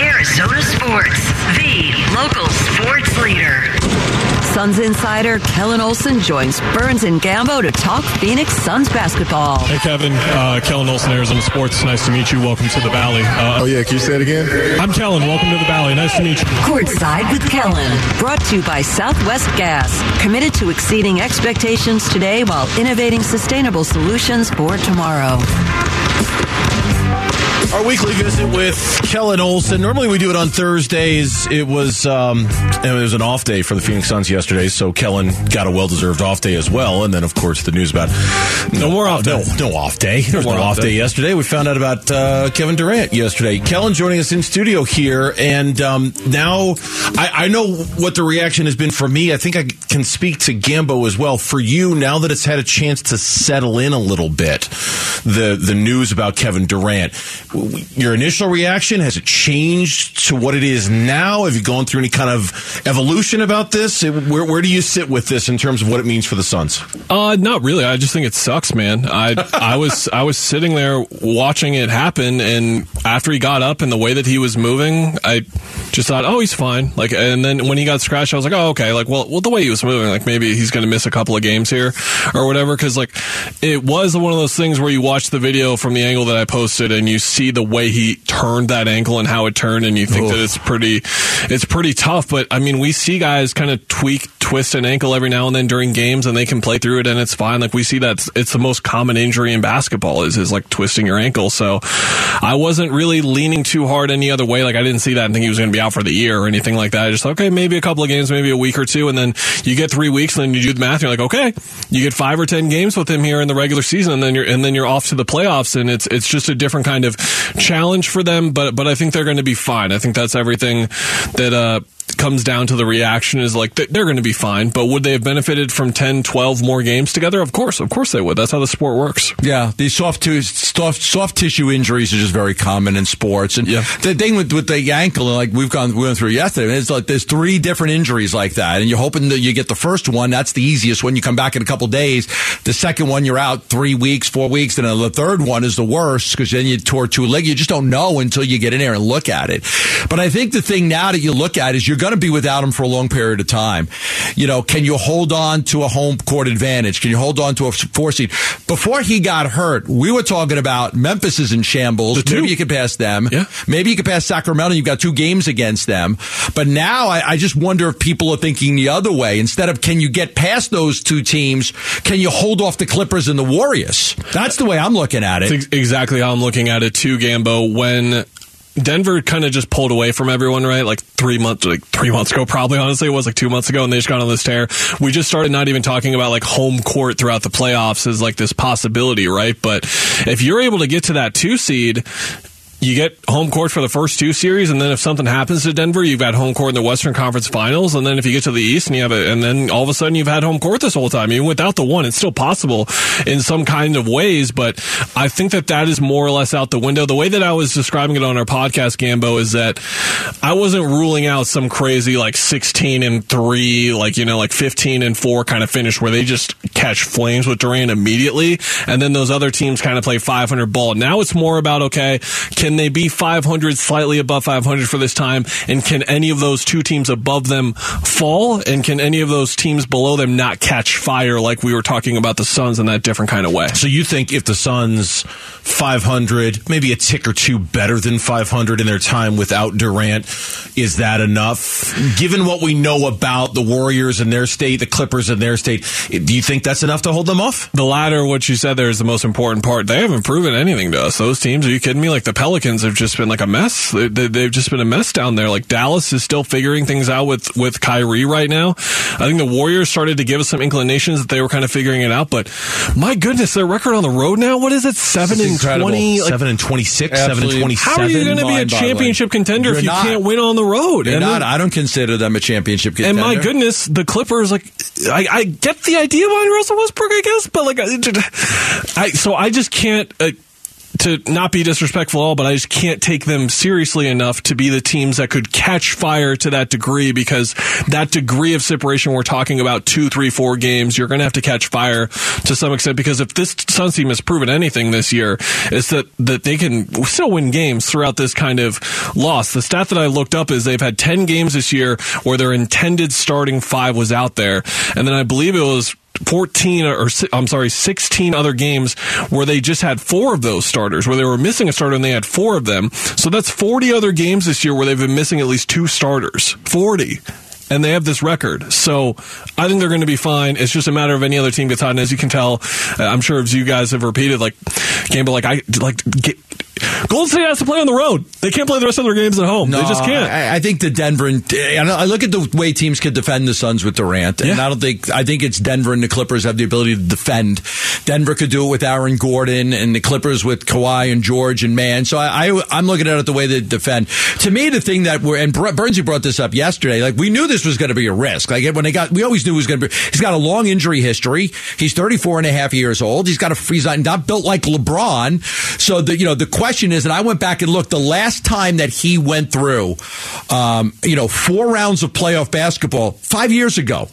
Arizona Sports, the local sports leader. Suns insider Kellan Olson joins Burns and Gambo to talk Phoenix Suns basketball. Hey, Kevin. Uh, Kellan Olson, Arizona Sports. Nice to meet you. Welcome to the Valley. Uh, oh, yeah. Can you say it again? I'm Kellan. Welcome to the Valley. Nice to meet you. Courtside with Kellan. Brought to you by Southwest Gas. Committed to exceeding expectations today while innovating sustainable solutions for tomorrow. Our weekly visit with Kellan Olson. Normally we do it on Thursdays. It was um, it was an off day for the Phoenix Suns yesterday, so Kellan got a well deserved off day as well. And then of course the news about no more off day. No, no off day. There was no, no off day. day. yesterday. We found out about uh, Kevin Durant yesterday. Kellen joining us in studio here, and um, now I, I know what the reaction has been for me. I think I can speak to Gambo as well. For you, now that it's had a chance to settle in a little bit, the the news about Kevin Durant your initial reaction has it changed to what it is now? Have you gone through any kind of evolution about this? Where, where do you sit with this in terms of what it means for the Suns? Uh, not really. I just think it sucks, man. I I was I was sitting there watching it happen, and after he got up and the way that he was moving, I just thought, oh, he's fine. Like, and then when he got scratched, I was like, oh, okay. Like, well, well, the way he was moving, like maybe he's going to miss a couple of games here or whatever. Because like, it was one of those things where you watch the video from the angle that I posted, and you see the way he turned that ankle and how it turned, and you think Oof. that it's pretty, it's pretty tough. But I mean, we see guys kind of tweak, twist an ankle every now and then during games, and they can play through it, and it's fine. Like we see that it's the most common injury in basketball is is like twisting your ankle. So I wasn't really leaning too hard any other way. Like I didn't see that and think he was going to be out for the year or anything like that. I just okay, maybe a couple of games, maybe a week or two, and then you get three weeks, and then you do the math. And you're like, okay, you get five or ten games with him here in the regular season, and then you're and then you're off to the playoffs, and it's it's just a different kind of challenge for them. But but I think they're going to be fine. I think that's everything that uh, comes down to the reaction is like they're going to be fine, but would they have benefited from 10, 12 more games together? Of course, of course they would. That's how the sport works. Yeah, these soft t- soft, soft tissue injuries are just very common in sports. And yeah. the thing with, with the ankle, like we've gone we went through yesterday, it's like there's three different injuries like that, and you're hoping that you get the first one. That's the easiest one. You come back in a couple days. The second one, you're out three weeks, four weeks, and then the third one is the worst because then you tore two leg. You just don't know until you get in there and look at it. But I think the thing now that you look at is you're going to be without him for a long period of time. You know, can you hold on to a home court advantage? Can you hold on to a four seed? Before he got hurt, we were talking about Memphis is in shambles. Maybe you could pass them. Yeah. Maybe you could pass Sacramento. You've got two games against them. But now I, I just wonder if people are thinking the other way. Instead of can you get past those two teams, can you hold off the Clippers and the Warriors? That's the way I'm looking at it. That's exactly how I'm looking at it too, Gambo. When Denver kind of just pulled away from everyone, right? Like three months, like three months ago, probably. Honestly, it was like two months ago, and they just got on this tear. We just started not even talking about like home court throughout the playoffs as like this possibility, right? But if you're able to get to that two seed, you get home court for the first two series, and then if something happens to Denver, you've got home court in the Western Conference Finals, and then if you get to the East, and you have it, and then all of a sudden you've had home court this whole time. Even without the one, it's still possible in some kind of ways, but I think that that is more or less out the window. The way that I was describing it on our podcast, Gambo, is that I wasn't ruling out some crazy like 16 and three, like, you know, like 15 and four kind of finish where they just catch flames with Durant immediately, and then those other teams kind of play 500 ball. Now it's more about, okay, can they be 500, slightly above 500 for this time? And can any of those two teams above them fall? And can any of those teams below them not catch fire like we were talking about the Suns in that different kind of way? So you think if the Suns 500, maybe a tick or two better than 500 in their time without Durant, is that enough? Given what we know about the Warriors and their state, the Clippers and their state, do you think that's enough to hold them off? The latter, what you said there is the most important part. They haven't proven anything to us. Those teams, are you kidding me? Like the Pelicans Pelicans have just been like a mess. They, have just been a mess down there. Like Dallas is still figuring things out with with Kyrie right now. I think the Warriors started to give us some inclinations that they were kind of figuring it out. But my goodness, their record on the road now. What is it? Seven and twenty. Like, seven and twenty six. Seven and twenty seven. How are you going to be a championship contender You're if you not. can't win on the road? And not. Then, I don't consider them a championship contender. And my goodness, the Clippers. Like I, I get the idea behind Russell Westbrook, I guess, but like I, I so I just can't. Uh, to not be disrespectful at all, but I just can't take them seriously enough to be the teams that could catch fire to that degree because that degree of separation we're talking about two, three, four games, you're going to have to catch fire to some extent because if this Suns team has proven anything this year, it's that, that they can still win games throughout this kind of loss. The stat that I looked up is they've had 10 games this year where their intended starting five was out there. And then I believe it was 14 or I'm sorry, 16 other games where they just had four of those starters, where they were missing a starter and they had four of them. So that's 40 other games this year where they've been missing at least two starters. 40 and they have this record. So I think they're going to be fine. It's just a matter of any other team gets hot. And as you can tell, uh, I'm sure as you guys have repeated, like, Campbell, like I like get, Golden State has to play on the road. They can't play the rest of their games at home. No, they just can't. I, I, think the Denver and eh, I look at the way teams can defend the Suns with Durant, and yeah. I don't think I think it's Denver and the Clippers have the ability to defend. Denver could do it with Aaron Gordon, and the Clippers with Kawhi and George and Mann. So I, I am looking at it the way they defend. To me, the thing that we're and Bernsey brought this up yesterday. Like we knew this was going to be a risk. Like when they got, we always knew he was going to be. He's got a long injury history. He's 34 and a half years old. He's got a he's not built like LeBron. So the you know the question is, and I went back and looked the last time that he went through, um, you know, four rounds of playoff basketball five years ago.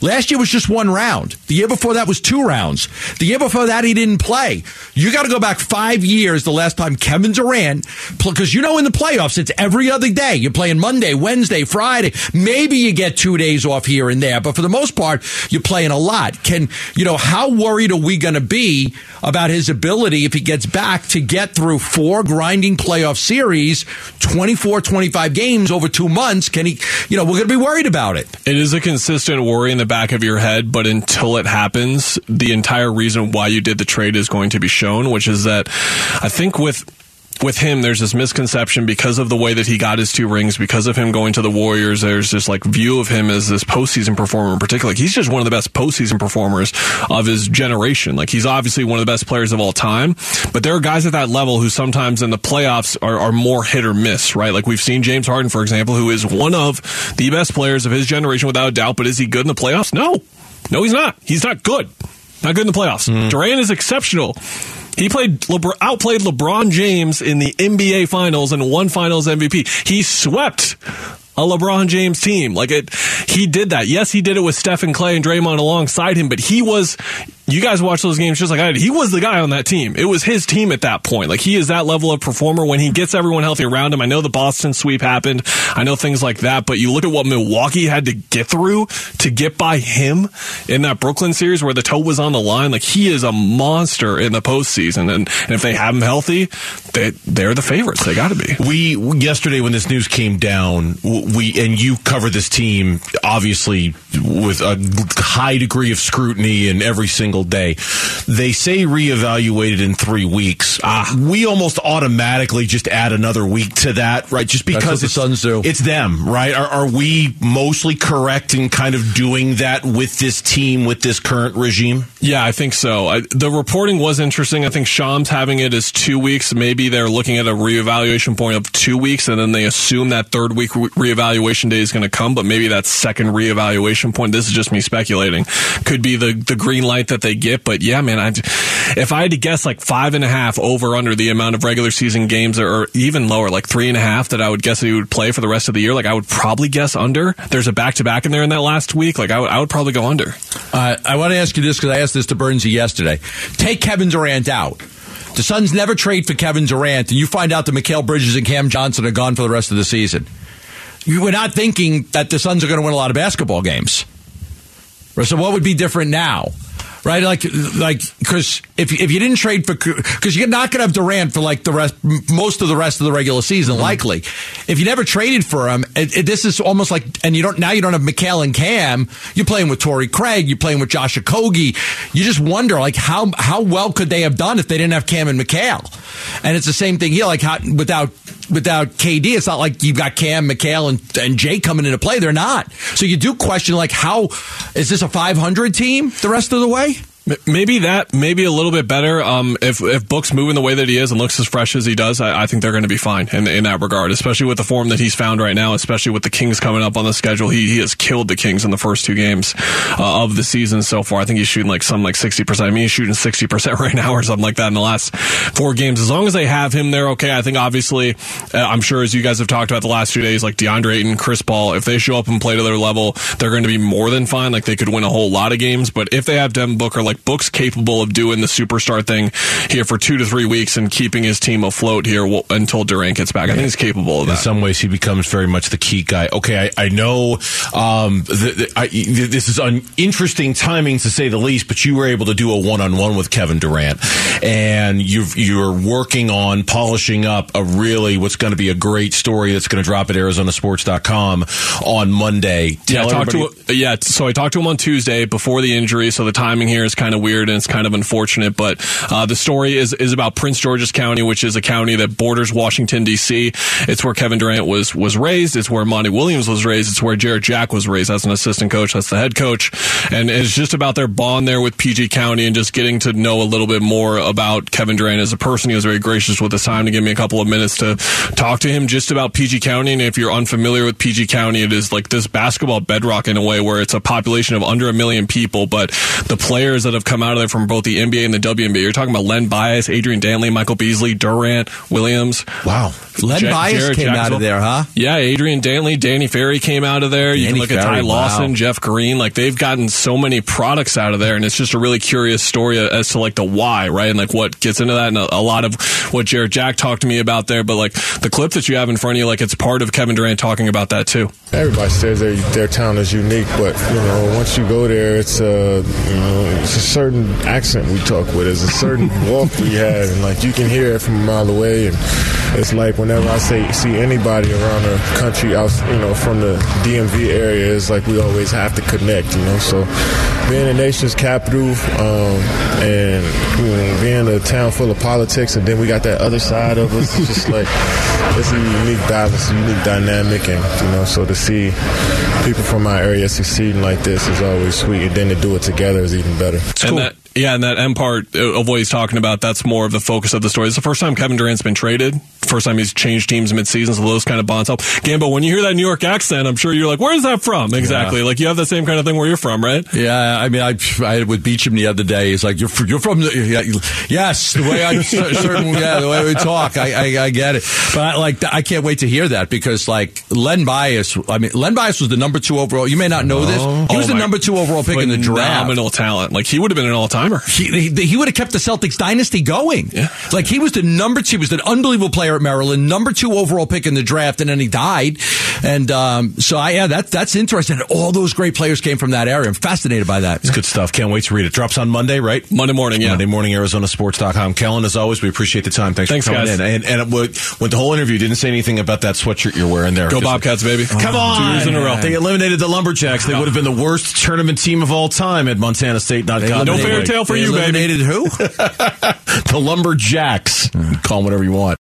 Last year was just one round. The year before that was two rounds. The year before that, he didn't play. You got to go back five years the last time Kevin Durant, because you know in the playoffs, it's every other day. You're playing Monday, Wednesday, Friday. Maybe you get two days off here and there, but for the most part, you're playing a lot. Can, you know, how worried are we going to be about his ability if he gets back to get through four grinding playoff series, 24, 25 games over two months? Can he, you know, we're going to be worried about it. It is a consistent worry the back of your head, but until it happens, the entire reason why you did the trade is going to be shown, which is that I think with with him, there's this misconception because of the way that he got his two rings, because of him going to the Warriors. There's this like view of him as this postseason performer in particular. Like, he's just one of the best postseason performers of his generation. Like he's obviously one of the best players of all time, but there are guys at that level who sometimes in the playoffs are, are more hit or miss, right? Like we've seen James Harden, for example, who is one of the best players of his generation without a doubt, but is he good in the playoffs? No. No, he's not. He's not good. Not good in the playoffs. Mm. Durant is exceptional he played LeBron, outplayed LeBron James in the NBA Finals and won Finals MVP. He swept a LeBron James team. Like it, he did that. Yes, he did it with Stephen Klay and Draymond alongside him, but he was you guys watch those games just like I did. He was the guy on that team. It was his team at that point. Like he is that level of performer when he gets everyone healthy around him. I know the Boston sweep happened. I know things like that, but you look at what Milwaukee had to get through to get by him in that Brooklyn series where the toe was on the line. Like he is a monster in the postseason. And, and if they have him healthy, they, they're the favorites. They got to be. We, yesterday when this news came down, we, and you covered this team obviously with a high degree of scrutiny in every single day. They say reevaluated in three weeks. Ah, we almost automatically just add another week to that, right? Just because the Suns do. It's them, right? Are, are we mostly correct in kind of doing that with this team, with this current regime? Yeah, I think so. I, the reporting was interesting. I think Shams having it as two weeks. Maybe they're looking at a reevaluation point of two weeks, and then they assume that third week re- reevaluation day is going to come. But maybe that second reevaluation point. This is just me speculating. Could be the the green light that they get. But yeah, man, I if I had to guess, like five and a half over under the amount of regular season games, or, even lower, like three and a half that I would guess that he would play for the rest of the year. Like I would probably guess under. There's a back to back in there in that last week. Like I would, I would probably go under. Uh, I want to ask you this because I asked this to Bernsey yesterday. Take Kevin Durant out. The Suns never trade for Kevin Durant, and you find out that Mikal Bridges and Cam Johnson are gone for the rest of the season. You were not thinking that the Suns are going to win a lot of basketball games. So what would be different now? right? Like, like because if if you didn't trade for because you're not going to have Durant for like the rest most of the rest of the regular season, mm-hmm. likely. If you never traded for him, it, it, this is almost like, and you don't now you don't have Mikal and Cam. You're playing with Torrey Craig. You're playing with Josh Okogie. You just wonder like how how well could they have done if they didn't have Cam and Mikal? And it's the same thing here. Like how, without without KD, it's not like you've got Cam, Mikal, and, and Jay coming into play. They're not. So you do question like how is this a 500 team the rest of the way? Maybe that, maybe a little bit better. Um, if if Book's moving the way that he is and looks as fresh as he does, I, I think they're going to be fine in, in that regard. Especially with the form that he's found right now, especially with the Kings coming up on the schedule. He he has killed the Kings in the first two games uh, of the season so far. I think he's shooting like some like sixty percent. I mean, he's shooting sixty percent right now or something like that in the last four games. As long as they have him, they're okay. I think obviously, uh, I'm sure as you guys have talked about the last few days, like DeAndre Ayton, Chris Paul, if they show up and play to their level, they're going to be more than fine. Like they could win a whole lot of games. But if they have Devin Booker, like Book's capable of doing the superstar thing here for two to three weeks and keeping his team afloat here until Durant gets back. I think he's capable of that. In some ways, he becomes very much the key guy. Okay, I, I know um, the, the, I, this is an interesting timing to say the least, but you were able to do a one-on-one with Kevin Durant, and you you're working on polishing up a really what's going to be a great story that's going to drop at ArizonaSports.com on Monday. Tell yeah, I talked to yeah. So I talked to him on Tuesday before the injury, so the timing here is kind of weird and it's kind of unfortunate. But uh, the story is is about Prince George's County, which is a county that borders Washington D.C. It's where Kevin Durant was was raised. It's where Monty Williams was raised. It's where Jarrett Jack was raised as an assistant coach. That's the head coach, and it's just about their bond there with PG County and just getting to know a little bit more about Kevin Durant as a person. He was very gracious with his time to give me a couple of minutes to talk to him just about PG County. And if you're unfamiliar with PG County, it is like this basketball bedrock in a way where it's a population of under a million people, but the players that have come out of there from both the NBA and the WNBA, you're talking about Len Bias, Adrian Dantley, Michael Beasley, Durant, Williams. Wow. Len J- Bias Jarrett came out of there, huh? Yeah, Adrian Dantley, Danny Ferry came out of there. Danny you can look Ferry, at Ty Lawson, wow. Jeff Green. Like they've gotten so many products out of there, and it's just a really curious story as to like the why, right? And like what gets into that, and a, a lot of what Jarrett Jack talked to me about there. But like the clip that you have in front of you, like it's part of Kevin Durant talking about that too. Everybody says their their town is unique, but you know once you go there, it's a you know it's a certain accent we talk with, it's a certain walk we have, and like you can hear it from a mile away, and it's like whenever I say see anybody around the country, out you know from the DMV area, it's like we always have to connect, you know. So so being the nation's capital um, and you know, being a town full of politics, and then we got that other side of us, it's just like it's a unique balance, a unique dynamic, and you know, so to see people from our area succeeding like this is always sweet, and then to do it together is even better. And that, yeah, and that end part of what he's talking about, that's more of the focus of the story. It's the first time Kevin Durant's been traded. First time he's changed teams midseason, so those kind of bonds help. Gambo, when you hear that New York accent, I'm sure you're like, where's that from? Exactly. Yeah. Like you have the same kind of thing where you're from, right? Yeah, I mean, I, I with Beecham the other day. He's like, "You're you're from the yeah, yes, the way I certain yeah, the way we talk, I, I, I get it." But I, like, I can't wait to hear that because like Len Bias, I mean, Len Bias was the number two overall. You may not know this. He was Oh the number two overall pick in the draft. Phenomenal talent. Like he would have been an all timer. He, he, he would have kept the Celtics dynasty going. Yeah. Like he was the number two, he was an unbelievable player at Maryland, number two overall pick in the draft, and then he died. And um, so, I, yeah, that that's interesting. All those great players came from that area. I'm fascinated by that. It's good stuff. Can't wait to read it. Drops on Monday, right? Monday morning, yeah. Monday morning, ArizonaSports.com. Kellan, as always, we appreciate the time. Thanks, Thanks, for coming guys. in. And, and with the whole interview, didn't say anything about that sweatshirt you're wearing there. Go Bobcats, baby. Oh, Come on. Two years in a row. They eliminated the Lumberjacks. They would have been the worst tournament team of all time at Montana State. Not They No fairy tale for they you, baby. eliminated who? The Lumberjacks. Call them whatever you want.